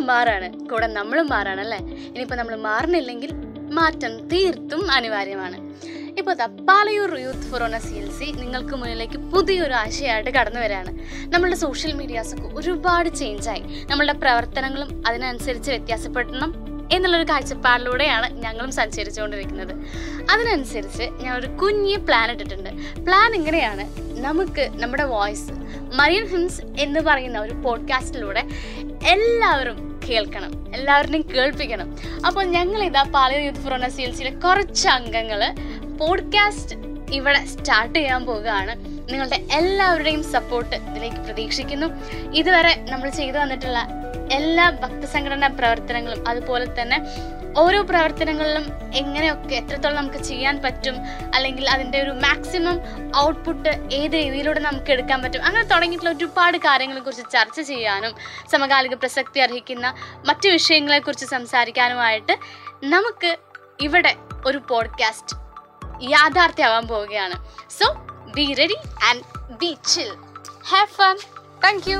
മാറാണ്. കൂടെ നമ്മളും മാറാണ് അല്ലേ ഇനിയിപ്പോൾ നമ്മൾ മാറുന്നില്ലെങ്കിൽ മാറ്റം തീർത്തും അനിവാര്യമാണ്. ഇപ്പോൾ തപ്പാലയൂർ youth forane C L C നിങ്ങൾക്ക് മുന്നിലേക്ക് പുതിയൊരു ആശയമായിട്ട് കടന്നു വരികയാണ്. നമ്മളുടെ സോഷ്യൽ മീഡിയാസൊക്കെ ഒരുപാട് ചേഞ്ചായി നമ്മളുടെ പ്രവർത്തനങ്ങളും അതിനനുസരിച്ച് വ്യത്യാസപ്പെടണം എന്നുള്ളൊരു കാഴ്ചപ്പാടിലൂടെയാണ് ഞങ്ങളും സഞ്ചരിച്ചുകൊണ്ടിരിക്കുന്നത്. അതിനനുസരിച്ച് ഞാൻ ഒരു കുഞ്ഞ് പ്ലാൻ ഇട്ടിട്ടുണ്ട്. പ്ലാൻ ഇങ്ങനെയാണ്. നമുക്ക് നമ്മുടെ വോയിസ് മരിയൻ ഹിംസ് എന്ന് പറയുന്ന ഒരു പോഡ്കാസ്റ്റിലൂടെ എല്ലാവരും കേൾക്കണം എല്ലാവരുടെയും കേൾപ്പിക്കണം. അപ്പോൾ ഞങ്ങൾ ഇതാ Palayur youth forane C L സിയിലെ കുറച്ച് അംഗങ്ങൾ പോഡ്കാസ്റ്റ് ഇവിടെ സ്റ്റാർട്ട് ചെയ്യാൻ പോവുകയാണ്. നിങ്ങളുടെ എല്ലാവരുടെയും സപ്പോർട്ട് ഇതിലേക്ക് പ്രതീക്ഷിക്കുന്നു. ഇതുവരെ നമ്മൾ ചെയ്തു വന്നിട്ടുള്ള എല്ലാ ഭക്തസംഘടനാ പ്രവർത്തനങ്ങളും അതുപോലെ തന്നെ ഓരോ പ്രവർത്തനങ്ങളിലും എങ്ങനെയൊക്കെ എത്രത്തോളം നമുക്ക് ചെയ്യാൻ പറ്റും അല്ലെങ്കിൽ അതിന്റെ ഒരു മാക്സിമം ഔട്ട്പുട്ട് ഏത് രീതിയിലൂടെ നമുക്ക് എടുക്കാൻ പറ്റും അങ്ങനെ തുടങ്ങിയിട്ടുള്ള ഒരുപാട് കാര്യങ്ങളെ കുറിച്ച് ചർച്ച ചെയ്യാനും സമകാലിക പ്രസക്തി അർഹിക്കുന്ന മറ്റു വിഷയങ്ങളെക്കുറിച്ച് സംസാരിക്കാനുമായിട്ട് നമുക്ക് ഇവിടെ ഒരു പോഡ്കാസ്റ്റ് യാഥാർത്ഥ്യമാവാൻ പോവുകയാണ്. So be ready and be chill have fun thank you